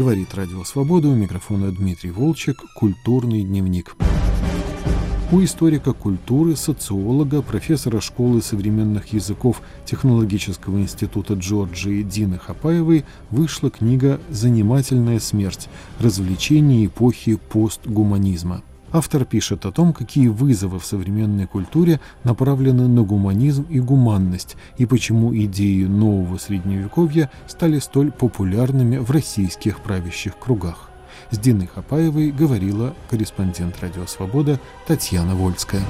Говорит Радио Свобода, у микрофона Дмитрий Волчек, «Культурный дневник». У историка культуры, социолога, профессора школы современных языков Технологического института Джорджии Дины Хапаевой вышла книга «Занимательная смерть. Развлечения эпохи постгуманизма». Автор пишет о том, какие вызовы в современной культуре направлены на гуманизм и гуманность, и почему идеи нового средневековья стали столь популярными в российских правящих кругах. С Диной Хапаевой говорила корреспондент «Радио Свобода» Татьяна Вольская.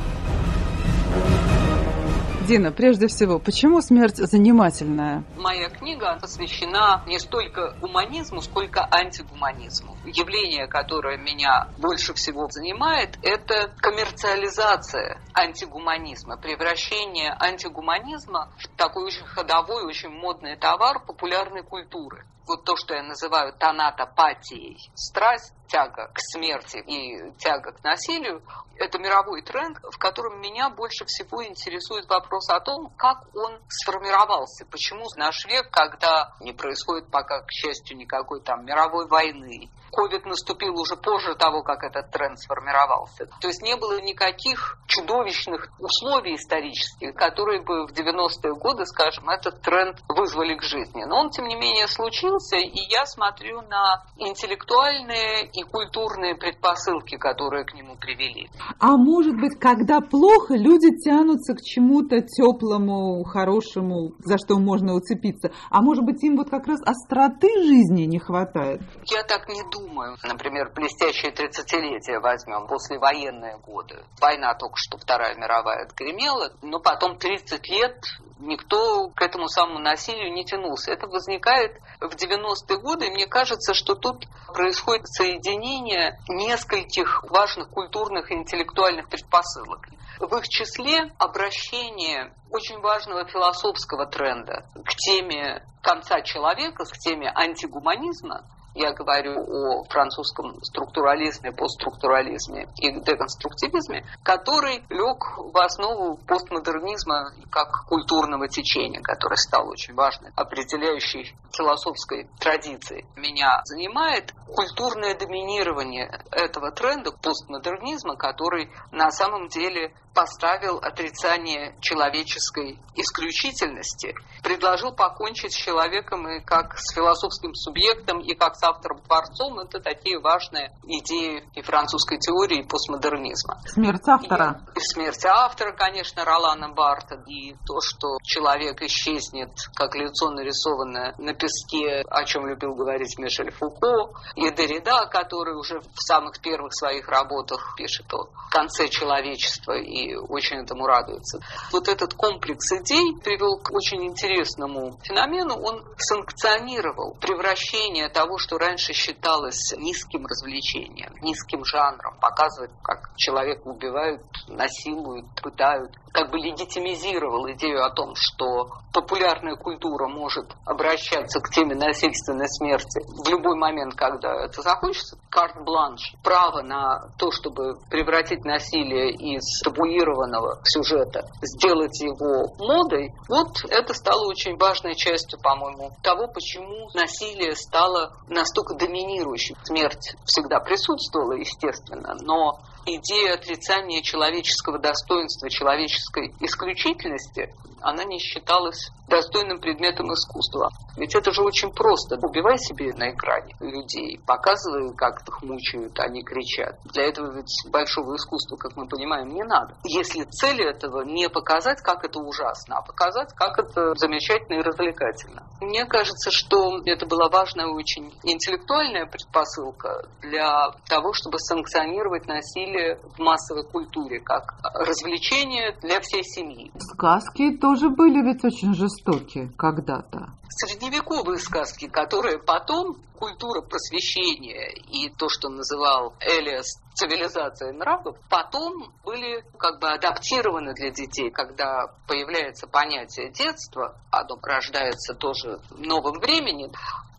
Дина, прежде всего, почему смерть занимательная? Моя книга посвящена не столько гуманизму, сколько антигуманизму. Явление, которое меня больше всего занимает, это коммерциализация антигуманизма, превращение антигуманизма в такой очень ходовой, очень модный товар популярной культуры вот то, что я называю тонатопатией, страсть, тяга к смерти и тяга к насилию, это мировой тренд, в котором меня больше всего интересует вопрос о том, как он сформировался, почему наш век, когда не происходит пока, к счастью, никакой там мировой войны, Ковид наступил уже позже того, как этот тренд сформировался. То есть не было никаких чудовищных условий исторических, которые бы в 90-е годы, скажем, этот тренд вызвали к жизни. Но он, тем не менее, случился, и я смотрю на интеллектуальные и культурные предпосылки, которые к нему привели. А может быть, когда плохо, люди тянутся к чему-то теплому, хорошему, за что можно уцепиться. А может быть, им вот как раз остроты жизни не хватает? Я так не думаю думаю, например, блестящее 30-летие возьмем, послевоенные годы. Война только что Вторая мировая отгремела, но потом 30 лет никто к этому самому насилию не тянулся. Это возникает в 90-е годы, и мне кажется, что тут происходит соединение нескольких важных культурных и интеллектуальных предпосылок. В их числе обращение очень важного философского тренда к теме конца человека, к теме антигуманизма, я говорю о французском структурализме, постструктурализме и деконструктивизме, который лег в основу постмодернизма как культурного течения, которое стало очень важной, определяющей философской традиции. Меня занимает культурное доминирование этого тренда постмодернизма, который на самом деле поставил отрицание человеческой исключительности, предложил покончить с человеком и как с философским субъектом, и как с автором-творцом. Это такие важные идеи и французской теории, и постмодернизма. Смерть автора. И, и смерть автора, конечно, Ролана Барта, и то, что человек исчезнет, как лицо нарисованное на песке, о чем любил говорить Мишель Фуко, и Деррида, который уже в самых первых своих работах пишет о конце человечества и очень этому радуется. Вот этот комплекс идей привел к очень интересному феномену. Он санкционировал превращение того, что раньше считалось низким развлечением, низким жанром, показывать, как человека убивают, насилуют, пытают, как бы легитимизировал идею о том, что популярная культура может обращаться к теме насильственной смерти в любой момент, когда это захочется. Карт-бланш, право на то, чтобы превратить насилие из табуированного сюжета, сделать его модой, вот это стало очень важной частью, по-моему, того, почему насилие стало настолько доминирующим. Смерть всегда присутствовала, естественно, но идея отрицания человеческого достоинства, человеческой исключительности, она не считалась достойным предметом искусства. Ведь это же очень просто. Убивай себе на экране людей, показывай, как их мучают, они кричат. Для этого ведь большого искусства, как мы понимаем, не надо. Если цель этого не показать, как это ужасно, а показать, как это замечательно и развлекательно. Мне кажется, что это была важная очень интеллектуальная предпосылка для того, чтобы санкционировать насилие в массовой культуре, как развлечение для всей семьи. Сказки тоже были ведь очень жестокие когда-то. Средневековые сказки, которые потом культура просвещения и то, что называл Элиас цивилизацией нравов, потом были как бы адаптированы для детей, когда появляется понятие детства, оно рождается тоже в новом времени,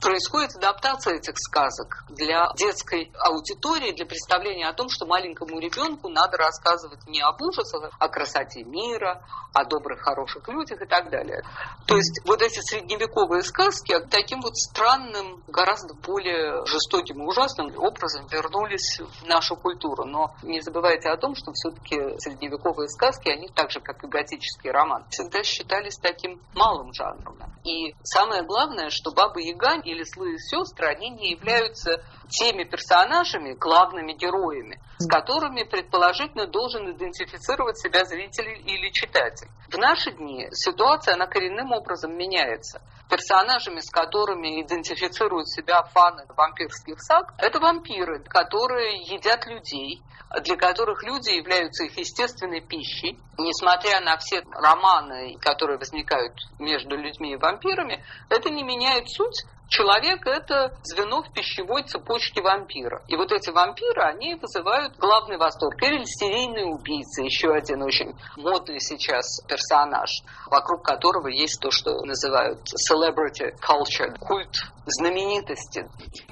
происходит адаптация этих сказок для детской аудитории, для представления о том, что маленькому ребенку надо рассказывать не об ужасах, а о красоте мира, о добрых, хороших людях и так далее. То есть вот эти средневековые средневековые сказки таким вот странным, гораздо более жестоким и ужасным образом вернулись в нашу культуру. Но не забывайте о том, что все-таки средневековые сказки, они так же, как и готический роман, всегда считались таким малым жанром. И самое главное, что Баба Яга или злые сестры, они не являются теми персонажами, главными героями, с которыми, предположительно, должен идентифицировать себя зритель или читатель. В наши дни ситуация, она коренным образом меняется. Персонажами, с которыми идентифицируют себя фаны вампирских саг, это вампиры, которые едят людей, для которых люди являются их естественной пищей. Несмотря на все романы, которые возникают между людьми и вампирами, это не меняет суть Человек – это звено в пищевой цепочке вампира. И вот эти вампиры, они вызывают главный восторг. Или серийные убийцы, еще один очень модный сейчас персонаж, вокруг которого есть то, что называют celebrity culture, культ знаменитости.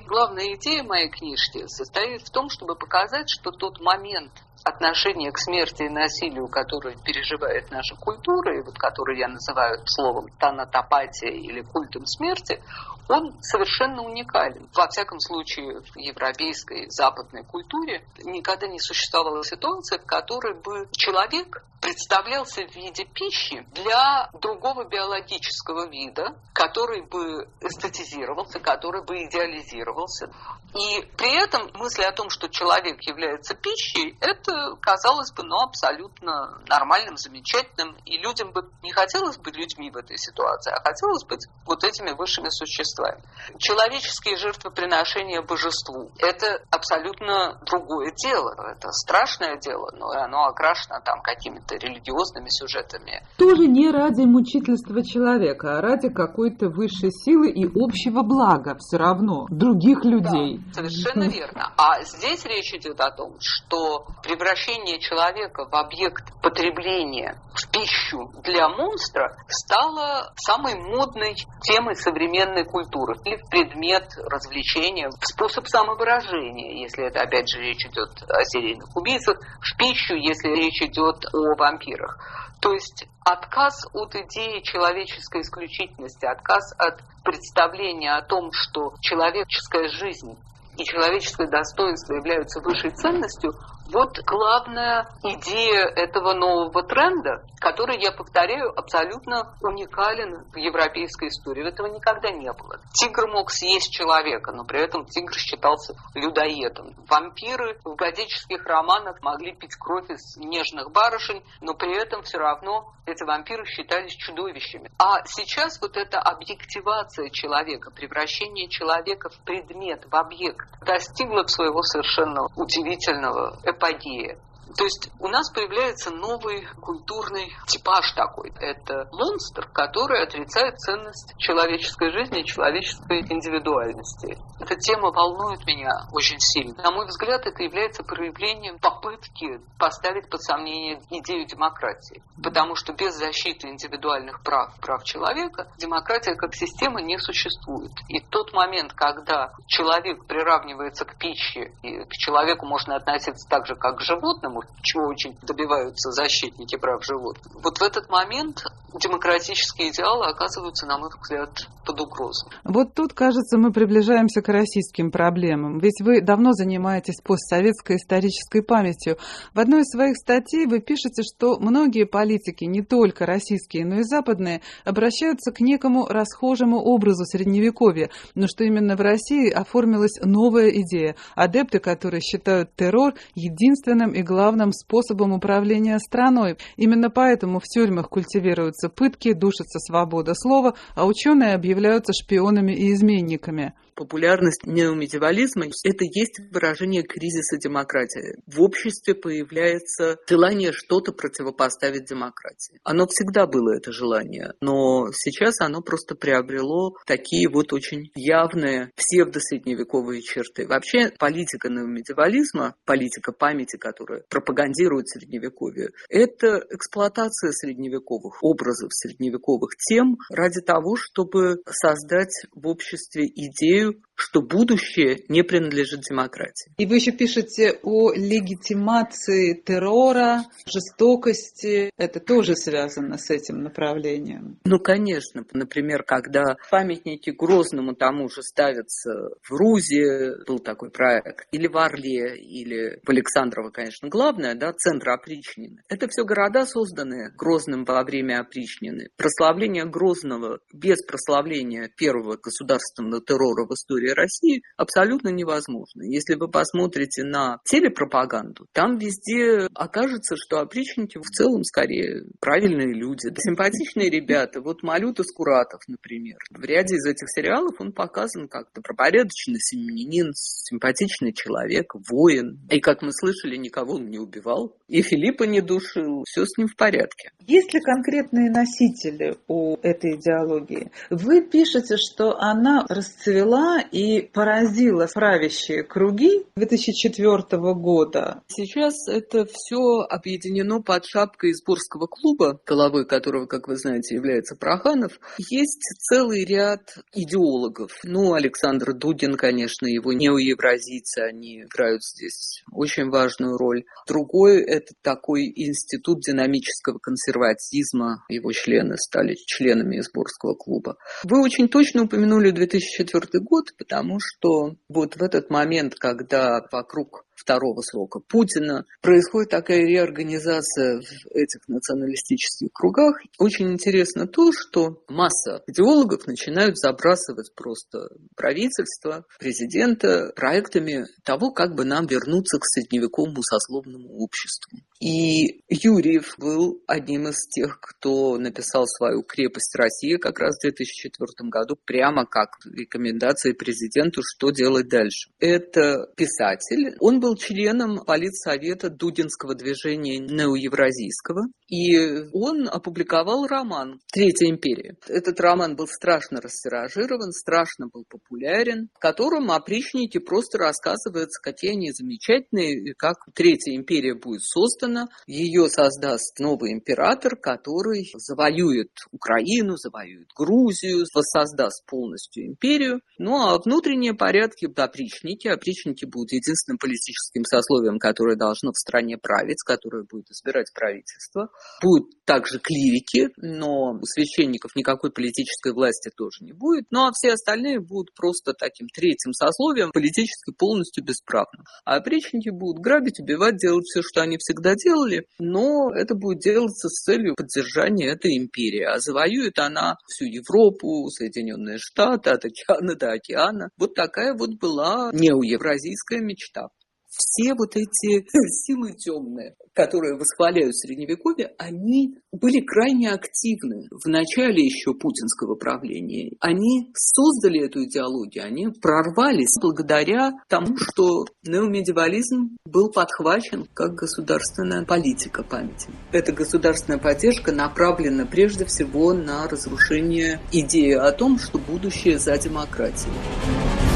Главная идея моей книжки состоит в том, чтобы показать, что тот момент, отношение к смерти и насилию, которое переживает наша культура, и вот который я называю словом танатопатия или культом смерти, он совершенно уникален. Во всяком случае, в европейской западной культуре никогда не существовала ситуация, в которой бы человек представлялся в виде пищи для другого биологического вида, который бы эстетизировался, который бы идеализировался. И при этом мысль о том, что человек является пищей, это казалось бы ну, абсолютно нормальным, замечательным. И людям бы не хотелось быть людьми в этой ситуации, а хотелось быть вот этими высшими существами. Человеческие жертвоприношения божеству – это абсолютно другое дело. Это страшное дело, но оно окрашено там какими-то религиозными сюжетами. Тоже не ради мучительства человека, а ради какой-то высшей силы и общего блага все равно других людей. Да, совершенно верно. А здесь речь идет о том, что превращение человека в объект потребления, в пищу для монстра стало самой модной темой современной культуры. В предмет развлечения, способ самовыражения, если это опять же речь идет о серийных убийцах, в пищу, если речь идет о вампирах. То есть отказ от идеи человеческой исключительности, отказ от представления о том, что человеческая жизнь и человеческое достоинство являются высшей ценностью, вот главная идея этого нового тренда, который, я повторяю, абсолютно уникален в европейской истории. Этого никогда не было. Тигр мог съесть человека, но при этом тигр считался людоедом. Вампиры в готических романах могли пить кровь из нежных барышень, но при этом все равно эти вампиры считались чудовищами. А сейчас вот эта объективация человека, превращение человека в предмет, в объект, достигла своего совершенно удивительного эпогея. То есть у нас появляется новый культурный типаж такой. Это монстр, который отрицает ценность человеческой жизни человеческой индивидуальности. Эта тема волнует меня очень сильно. На мой взгляд, это является проявлением попытки поставить под сомнение идею демократии. Потому что без защиты индивидуальных прав, прав человека, демократия как система не существует. И тот момент, когда человек приравнивается к пище, и к человеку можно относиться так же, как к животному, чего очень добиваются защитники прав животных. Вот в этот момент демократические идеалы оказываются, на мой взгляд, под угрозой. Вот тут, кажется, мы приближаемся к российским проблемам. Ведь вы давно занимаетесь постсоветской исторической памятью. В одной из своих статей вы пишете, что многие политики, не только российские, но и западные, обращаются к некому расхожему образу Средневековья, но что именно в России оформилась новая идея, адепты, которые считают террор единственным и главным главным способом управления страной. Именно поэтому в тюрьмах культивируются пытки, душится свобода слова, а ученые объявляются шпионами и изменниками популярность неомедиевализма – это есть выражение кризиса демократии. В обществе появляется желание что-то противопоставить демократии. Оно всегда было, это желание, но сейчас оно просто приобрело такие вот очень явные псевдосредневековые черты. Вообще политика неомедиевализма, политика памяти, которая пропагандирует Средневековье, это эксплуатация средневековых образов, средневековых тем ради того, чтобы создать в обществе идею you что будущее не принадлежит демократии. И вы еще пишете о легитимации террора, жестокости. Это тоже связано с этим направлением. Ну, конечно. Например, когда памятники Грозному тому же ставятся в Рузе, был такой проект, или в Орле, или в Александрово, конечно, главное, да, центр опричнины. Это все города, созданные Грозным во время опричнины. Прославление Грозного без прославления первого государственного террора в истории России абсолютно невозможно. Если вы посмотрите на телепропаганду, там везде окажется, что опричники в целом скорее правильные люди, симпатичные ребята. Вот Малюта Скуратов, например. В ряде из этих сериалов он показан как добропорядочный семьянин, симпатичный человек, воин. И, как мы слышали, никого он не убивал. И Филиппа не душил. Все с ним в порядке. Есть ли конкретные носители у этой идеологии? Вы пишете, что она расцвела и поразила правящие круги 2004 года. Сейчас это все объединено под шапкой Изборского клуба, головой которого, как вы знаете, является Проханов. Есть целый ряд идеологов. Ну, Александр Дудин, конечно, его неоевразийцы, они играют здесь очень важную роль. Другой – это такой институт динамического консерватизма. Его члены стали членами Изборского клуба. Вы очень точно упомянули 2004 год, потому что вот в этот момент, когда вокруг второго срока Путина. Происходит такая реорганизация в этих националистических кругах. Очень интересно то, что масса идеологов начинают забрасывать просто правительство, президента проектами того, как бы нам вернуться к средневековому сословному обществу. И Юрьев был одним из тех, кто написал свою «Крепость России» как раз в 2004 году, прямо как рекомендации президенту, что делать дальше. Это писатель. Он был членом политсовета Дудинского движения неоевразийского, и он опубликовал роман «Третья империя». Этот роман был страшно растиражирован, страшно был популярен, в котором опричники просто рассказываются, какие они замечательные, как Третья империя будет создана, ее создаст новый император, который завоюет Украину, завоюет Грузию, воссоздаст полностью империю. Ну а внутренние порядки опричники, опричники будут единственным политическим сословием, которое должно в стране править, которое будет избирать правительство. Будут также клирики, но у священников никакой политической власти тоже не будет. Ну а все остальные будут просто таким третьим сословием, политически полностью бесправным. А опричники будут грабить, убивать, делать все, что они всегда делали, но это будет делаться с целью поддержания этой империи. А завоюет она всю Европу, Соединенные Штаты, от океана до океана. Вот такая вот была неоевразийская мечта все вот эти силы темные, которые восхваляют Средневековье, они были крайне активны в начале еще путинского правления. Они создали эту идеологию, они прорвались благодаря тому, что неомедиевализм был подхвачен как государственная политика памяти. Эта государственная поддержка направлена прежде всего на разрушение идеи о том, что будущее за демократией.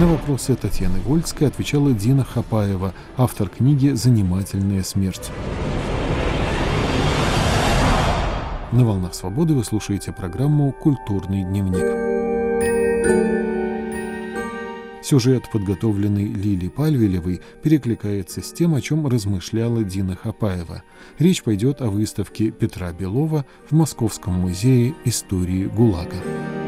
На вопросы Татьяны Вольской отвечала Дина Хапаева, автор книги «Занимательная смерть». На «Волнах свободы» вы слушаете программу «Культурный дневник». Сюжет, подготовленный Лили Пальвелевой, перекликается с тем, о чем размышляла Дина Хапаева. Речь пойдет о выставке Петра Белова в Московском музее истории ГУЛАГа.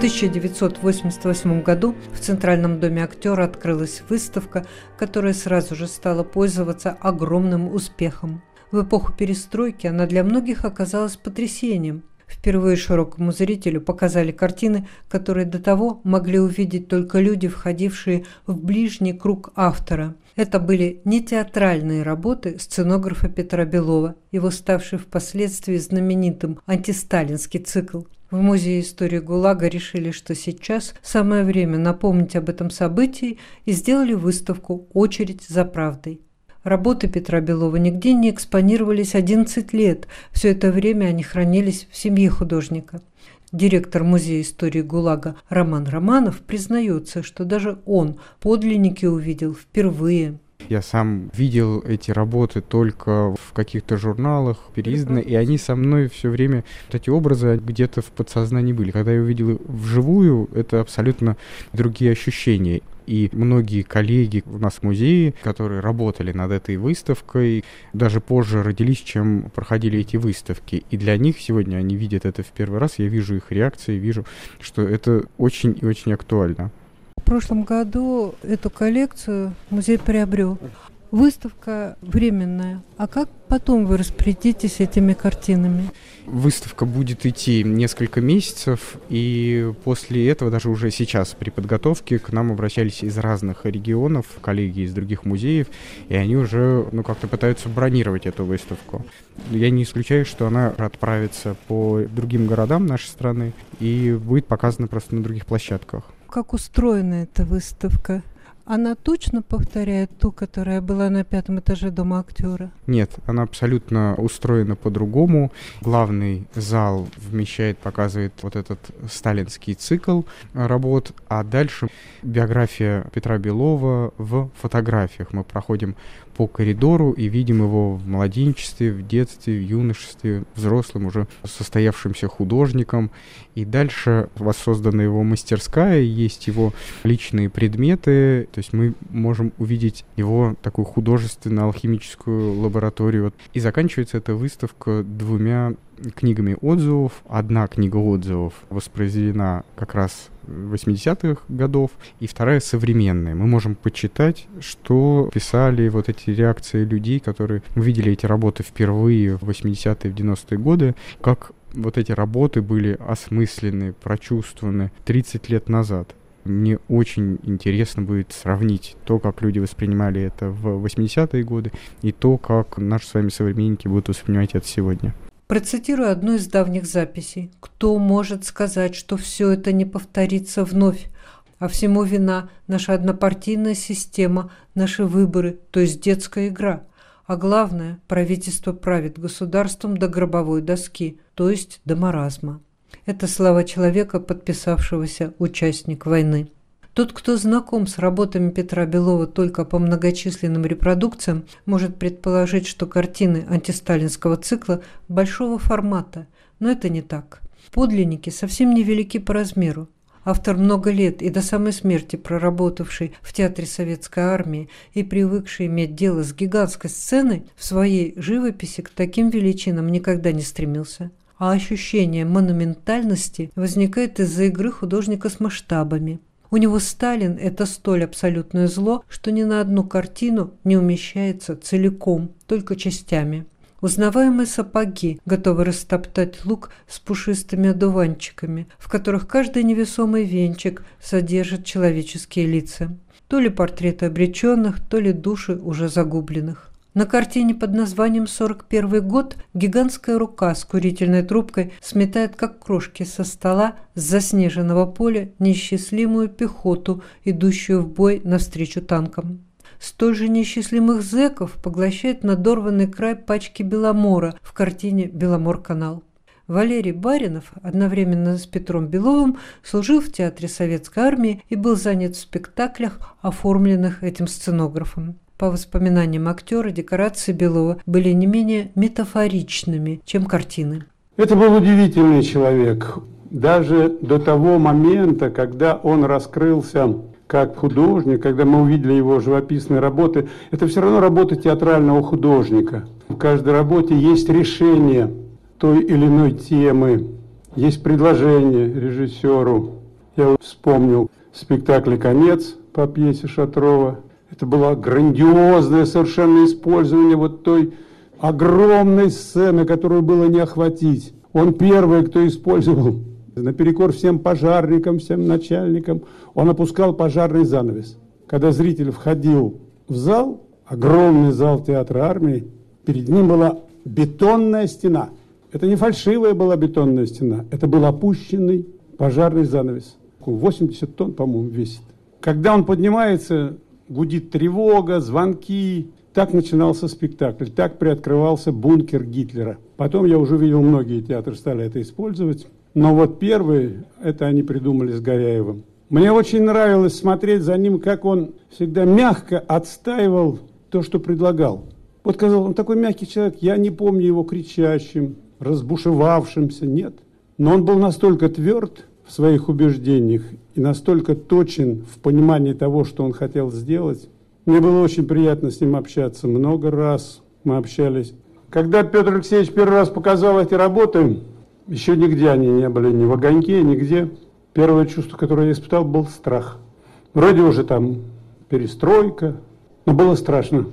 1988 году в Центральном доме актера открылась выставка, которая сразу же стала пользоваться огромным успехом. В эпоху перестройки она для многих оказалась потрясением. Впервые широкому зрителю показали картины, которые до того могли увидеть только люди, входившие в ближний круг автора. Это были не театральные работы сценографа Петра Белова, его ставший впоследствии знаменитым антисталинский цикл. В Музее истории ГУЛАГа решили, что сейчас самое время напомнить об этом событии и сделали выставку «Очередь за правдой». Работы Петра Белова нигде не экспонировались 11 лет. Все это время они хранились в семье художника. Директор Музея истории ГУЛАГа Роман Романов признается, что даже он подлинники увидел впервые. Я сам видел эти работы только в каких-то журналах, переизданы, и они со мной все время, вот эти образы где-то в подсознании были. Когда я увидел вживую, это абсолютно другие ощущения. И многие коллеги у нас в музее, которые работали над этой выставкой, даже позже родились, чем проходили эти выставки. И для них сегодня они видят это в первый раз, я вижу их реакции, вижу, что это очень и очень актуально. Прошлом году эту коллекцию музей приобрел. Выставка временная. А как потом вы распорядитесь этими картинами? Выставка будет идти несколько месяцев, и после этого, даже уже сейчас при подготовке, к нам обращались из разных регионов, коллеги из других музеев, и они уже ну, как-то пытаются бронировать эту выставку. Я не исключаю, что она отправится по другим городам нашей страны и будет показана просто на других площадках. Как устроена эта выставка? Она точно повторяет ту, которая была на пятом этаже дома актера? Нет, она абсолютно устроена по-другому. Главный зал вмещает, показывает вот этот сталинский цикл работ, а дальше биография Петра Белова в фотографиях. Мы проходим по коридору и видим его в младенчестве, в детстве, в юношестве, взрослым уже состоявшимся художником. И дальше воссоздана его мастерская, есть его личные предметы, то есть мы можем увидеть его такую художественно-алхимическую лабораторию. И заканчивается эта выставка двумя книгами отзывов. Одна книга отзывов воспроизведена как раз 80-х годов, и вторая современная. Мы можем почитать, что писали вот эти реакции людей, которые увидели эти работы впервые в 80-е, в 90-е годы, как вот эти работы были осмыслены, прочувствованы 30 лет назад. Мне очень интересно будет сравнить то, как люди воспринимали это в 80-е годы, и то, как наши с вами современники будут воспринимать это сегодня. Процитирую одну из давних записей. «Кто может сказать, что все это не повторится вновь? А всему вина наша однопартийная система, наши выборы, то есть детская игра. А главное, правительство правит государством до гробовой доски, то есть до маразма». Это слова человека, подписавшегося участник войны. Тот, кто знаком с работами Петра Белова только по многочисленным репродукциям, может предположить, что картины антисталинского цикла большого формата, но это не так. Подлинники совсем невелики по размеру. Автор много лет и до самой смерти проработавший в Театре Советской Армии и привыкший иметь дело с гигантской сценой, в своей живописи к таким величинам никогда не стремился. А ощущение монументальности возникает из-за игры художника с масштабами – у него Сталин – это столь абсолютное зло, что ни на одну картину не умещается целиком, только частями. Узнаваемые сапоги, готовы растоптать лук с пушистыми одуванчиками, в которых каждый невесомый венчик содержит человеческие лица. То ли портреты обреченных, то ли души уже загубленных. На картине под названием «41 год» гигантская рука с курительной трубкой сметает, как крошки со стола с заснеженного поля неисчислимую пехоту, идущую в бой навстречу танкам. Столь же неисчислимых зэков поглощает надорванный край пачки Беломора в картине «Беломор-канал». Валерий Баринов одновременно с Петром Беловым служил в Театре Советской Армии и был занят в спектаклях, оформленных этим сценографом. По воспоминаниям актера, декорации Белова были не менее метафоричными, чем картины. Это был удивительный человек. Даже до того момента, когда он раскрылся как художник, когда мы увидели его живописные работы, это все равно работа театрального художника. В каждой работе есть решение той или иной темы, есть предложение режиссеру. Я вспомнил спектакль «Конец» по пьесе Шатрова – это было грандиозное совершенно использование вот той огромной сцены, которую было не охватить. Он первый, кто использовал, наперекор всем пожарникам, всем начальникам, он опускал пожарный занавес. Когда зритель входил в зал, огромный зал театра армии, перед ним была бетонная стена. Это не фальшивая была бетонная стена, это был опущенный пожарный занавес. 80 тонн, по-моему, весит. Когда он поднимается гудит тревога, звонки. Так начинался спектакль, так приоткрывался бункер Гитлера. Потом я уже видел, многие театры стали это использовать. Но вот первый, это они придумали с Горяевым. Мне очень нравилось смотреть за ним, как он всегда мягко отстаивал то, что предлагал. Вот сказал, он такой мягкий человек, я не помню его кричащим, разбушевавшимся, нет. Но он был настолько тверд своих убеждениях и настолько точен в понимании того, что он хотел сделать. Мне было очень приятно с ним общаться. Много раз мы общались. Когда Петр Алексеевич первый раз показал эти работы, еще нигде они не были, ни в огоньке, нигде. Первое чувство, которое я испытал, был страх. Вроде уже там перестройка, но было страшно.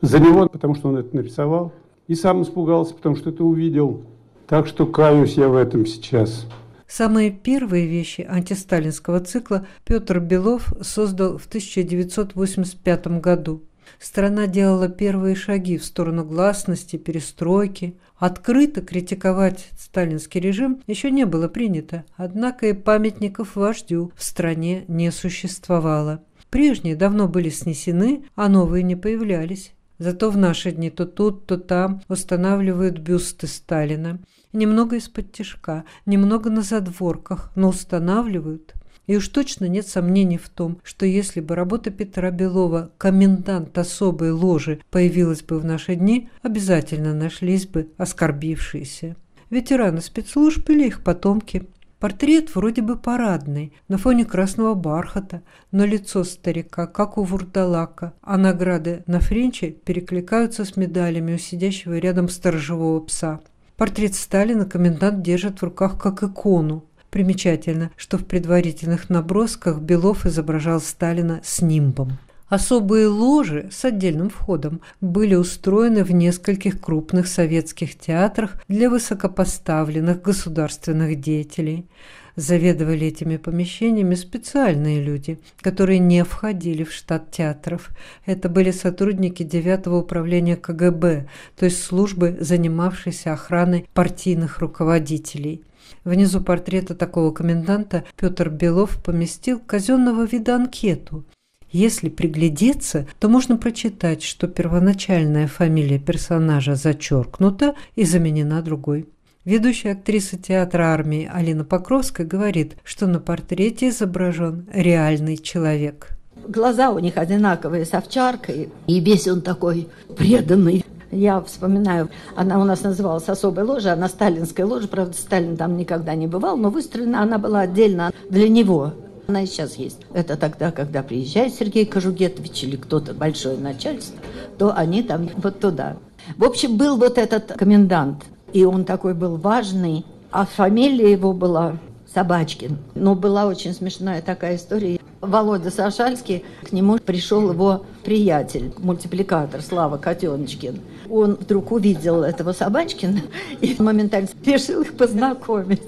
За него, потому что он это нарисовал. И сам испугался, потому что это увидел. Так что каюсь я в этом сейчас. Самые первые вещи антисталинского цикла Петр Белов создал в 1985 году. Страна делала первые шаги в сторону гласности, перестройки. Открыто критиковать сталинский режим еще не было принято, однако и памятников вождю в стране не существовало. Прежние давно были снесены, а новые не появлялись. Зато в наши дни то тут, то там устанавливают бюсты Сталина. Немного из-под тяжка, немного на задворках, но устанавливают. И уж точно нет сомнений в том, что если бы работа Петра Белова «Комендант особой ложи» появилась бы в наши дни, обязательно нашлись бы оскорбившиеся. Ветераны спецслужб или их потомки – Портрет вроде бы парадный, на фоне красного бархата, но лицо старика, как у вурдалака, а награды на френче перекликаются с медалями у сидящего рядом сторожевого пса. Портрет Сталина комендант держит в руках как икону. Примечательно, что в предварительных набросках Белов изображал Сталина с нимбом. Особые ложи с отдельным входом были устроены в нескольких крупных советских театрах для высокопоставленных государственных деятелей. Заведовали этими помещениями специальные люди, которые не входили в штат театров. Это были сотрудники 9-го управления КГБ, то есть службы, занимавшейся охраной партийных руководителей. Внизу портрета такого коменданта Петр Белов поместил казенного вида анкету – если приглядеться, то можно прочитать, что первоначальная фамилия персонажа зачеркнута и заменена другой. Ведущая актриса театра армии Алина Покровская говорит, что на портрете изображен реальный человек. Глаза у них одинаковые с овчаркой, и весь он такой преданный. Я вспоминаю, она у нас называлась особой ложей, она сталинская ложа, правда, Сталин там никогда не бывал, но выстроена она была отдельно для него. Она и сейчас есть. Это тогда, когда приезжает Сергей Кожугетович или кто-то большое начальство, то они там вот туда. В общем, был вот этот комендант, и он такой был важный, а фамилия его была Собачкин. Но была очень смешная такая история. Володя Сашальский, к нему пришел его приятель, мультипликатор Слава Котеночкин. Он вдруг увидел этого Собачкина и моментально решил их познакомить.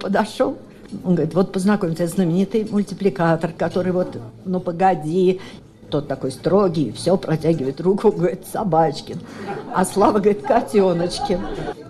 Подошел, он говорит, вот познакомиться, знаменитый мультипликатор, который вот, ну погоди, тот такой строгий, все протягивает руку, говорит, Собачкин. А Слава говорит, Котеночкин.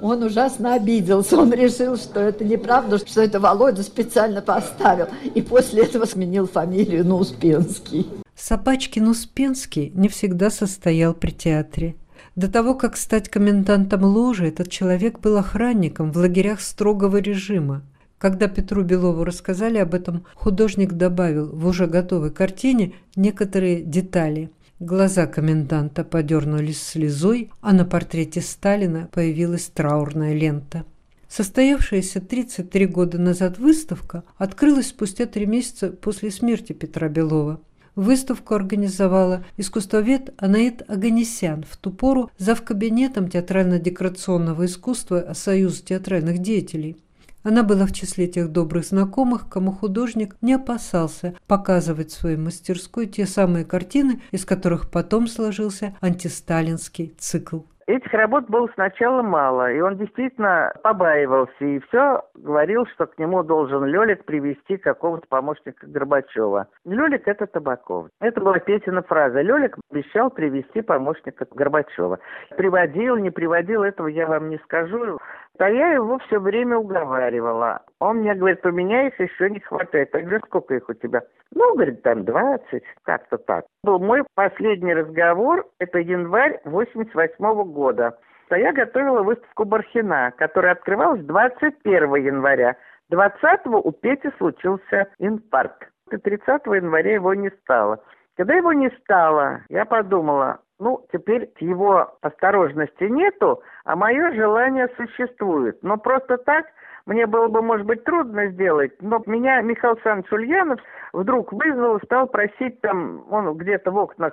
Он ужасно обиделся, он решил, что это неправда, что это Володя специально поставил. И после этого сменил фамилию на Успенский. Собачкин Успенский не всегда состоял при театре. До того, как стать комендантом ложи, этот человек был охранником в лагерях строгого режима. Когда Петру Белову рассказали об этом, художник добавил в уже готовой картине некоторые детали. Глаза коменданта подернулись слезой, а на портрете Сталина появилась траурная лента. Состоявшаяся 33 года назад выставка открылась спустя три месяца после смерти Петра Белова. Выставку организовала искусствовед Анаит Аганесян, в ту пору завкабинетом театрально-декорационного искусства Союза театральных деятелей. Она была в числе тех добрых знакомых, кому художник не опасался показывать в своей мастерской те самые картины, из которых потом сложился антисталинский цикл. Этих работ было сначала мало, и он действительно побаивался, и все говорил, что к нему должен Лелик привести какого-то помощника Горбачева. Лелик – это Табаков. Это была Петина фраза. Лелик обещал привести помощника Горбачева. Приводил, не приводил, этого я вам не скажу. А я его все время уговаривала. Он мне говорит, у меня их еще не хватает. Я говорю, сколько их у тебя? Ну, говорит, там 20, как-то так. Был мой последний разговор, это январь 88 -го года. А я готовила выставку Бархина, которая открывалась 21 января. 20 у Пети случился инфаркт. И 30 января его не стало. Когда его не стало, я подумала, Ну, теперь его осторожности нету, а мое желание существует. Но просто так мне было бы, может быть, трудно сделать, но меня Михаил Александрович Ульянов вдруг вызвал стал просить там, он где-то в окнах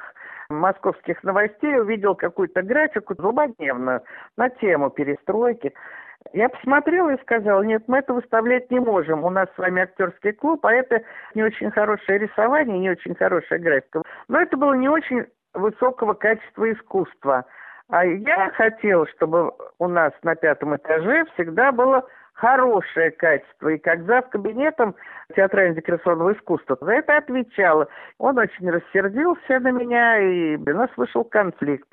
московских новостей увидел какую-то графику злободневную на тему перестройки. Я посмотрела и сказала, нет, мы это выставлять не можем. У нас с вами актерский клуб, а это не очень хорошее рисование, не очень хорошая графика. Но это было не очень высокого качества искусства. А я хотела, чтобы у нас на пятом этаже всегда было хорошее качество. И как зав. кабинетом театрально-декорационного искусства за это отвечала. Он очень рассердился на меня, и у нас вышел конфликт.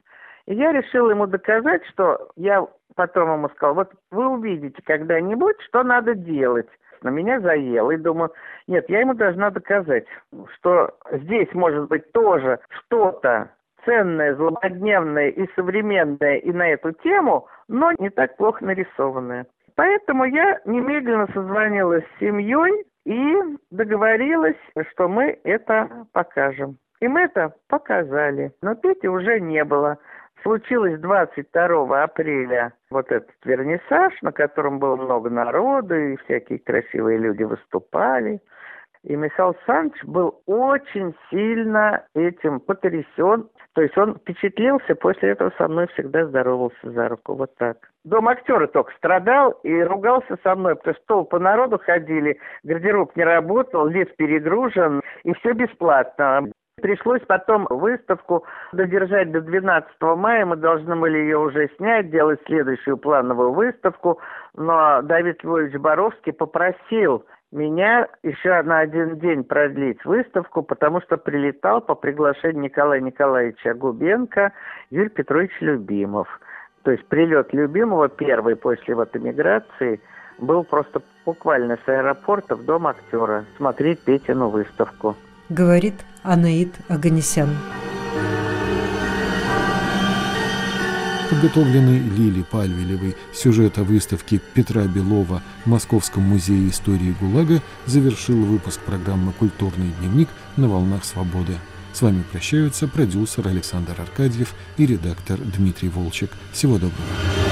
И я решила ему доказать, что я потом ему сказала, вот вы увидите когда-нибудь, что надо делать. На меня заело, и думаю, нет, я ему должна доказать, что здесь может быть тоже что-то ценное, злободневное и современное и на эту тему, но не так плохо нарисованное. Поэтому я немедленно созвонилась с семьей и договорилась, что мы это покажем. И мы это показали. Но Пети уже не было. Случилось 22 апреля вот этот вернисаж, на котором было много народу, и всякие красивые люди выступали. И Михаил Александрович был очень сильно этим потрясен. То есть он впечатлился, после этого со мной всегда здоровался за руку. Вот так. Дом актера только страдал и ругался со мной, потому что толпы народу ходили, гардероб не работал, лифт перегружен, и все бесплатно. Пришлось потом выставку додержать до 12 мая. Мы должны были ее уже снять, делать следующую плановую выставку. Но Давид Львович Боровский попросил меня еще на один день продлить выставку, потому что прилетал по приглашению Николая Николаевича Губенко Юрий Петрович Любимов. То есть прилет Любимого первый после вот эмиграции был просто буквально с аэропорта в дом актера смотреть Петину выставку. Говорит Анаид Аганесян. Подготовленный Лили Пальвелевой сюжет о выставке Петра Белова в Московском музее истории ГУЛАГа завершил выпуск программы «Культурный дневник» на волнах свободы. С вами прощаются продюсер Александр Аркадьев и редактор Дмитрий Волчек. Всего доброго.